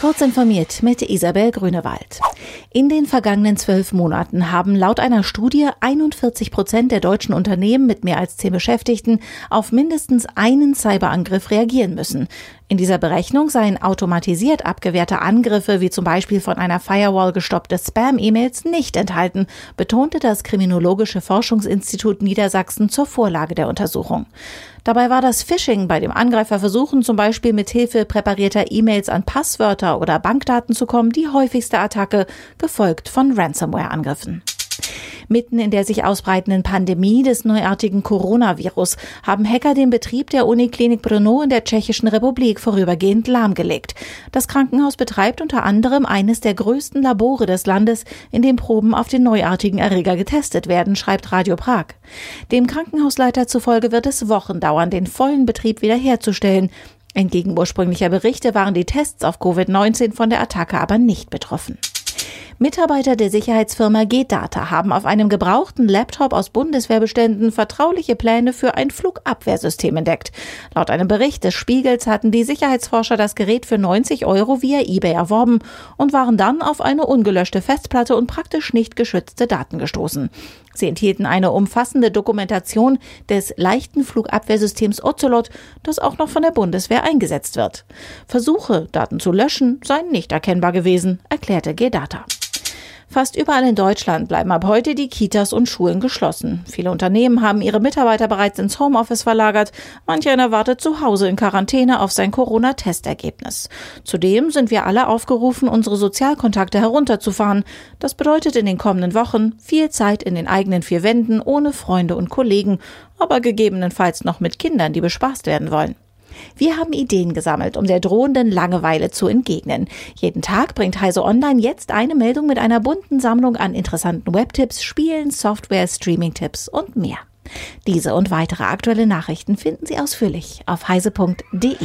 Kurz informiert mit Isabel Grünewald. In den vergangenen zwölf Monaten haben laut einer Studie 41 Prozent der deutschen Unternehmen mit mehr als zehn Beschäftigten auf mindestens einen Cyberangriff reagieren müssen. In dieser Berechnung seien automatisiert abgewehrte Angriffe wie zum Beispiel von einer Firewall gestoppte Spam-E-Mails nicht enthalten, betonte das Kriminologische Forschungsinstitut Niedersachsen zur Vorlage der Untersuchung. Dabei war das Phishing, bei dem Angreifer versuchen, zum Beispiel mit Hilfe präparierter E-Mails an Passwörter oder Bankdaten zu kommen, die häufigste Attacke, gefolgt von Ransomware-Angriffen. Mitten in der sich ausbreitenden Pandemie des neuartigen Coronavirus haben Hacker den Betrieb der Uniklinik Brno in der Tschechischen Republik vorübergehend lahmgelegt. Das Krankenhaus betreibt unter anderem eines der größten Labore des Landes, in dem Proben auf den neuartigen Erreger getestet werden, schreibt Radio Prag. Dem Krankenhausleiter zufolge wird es Wochen dauern, den vollen Betrieb wiederherzustellen. Entgegen ursprünglicher Berichte waren die Tests auf Covid-19 von der Attacke aber nicht betroffen. Mitarbeiter der Sicherheitsfirma G-Data haben auf einem gebrauchten Laptop aus Bundeswehrbeständen vertrauliche Pläne für ein Flugabwehrsystem entdeckt. Laut einem Bericht des Spiegels hatten die Sicherheitsforscher das Gerät für 90 Euro via eBay erworben und waren dann auf eine ungelöschte Festplatte und praktisch nicht geschützte Daten gestoßen. Sie enthielten eine umfassende Dokumentation des leichten Flugabwehrsystems Ocelot, das auch noch von der Bundeswehr eingesetzt wird. Versuche, Daten zu löschen, seien nicht erkennbar gewesen, erklärte G-Data. Fast überall in Deutschland bleiben ab heute die Kitas und Schulen geschlossen. Viele Unternehmen haben ihre Mitarbeiter bereits ins Homeoffice verlagert. Manch einer wartet zu Hause in Quarantäne auf sein Corona-Testergebnis. Zudem sind wir alle aufgerufen, unsere Sozialkontakte herunterzufahren. Das bedeutet in den kommenden Wochen viel Zeit in den eigenen vier Wänden ohne Freunde und Kollegen, aber gegebenenfalls noch mit Kindern, die bespaßt werden wollen. Wir haben Ideen gesammelt, um der drohenden Langeweile zu entgegnen. Jeden Tag bringt Heise Online jetzt eine Meldung mit einer bunten Sammlung an interessanten Webtipps, Spielen, Software, Streaming-Tipps und mehr. Diese und weitere aktuelle Nachrichten finden Sie ausführlich auf heise.de.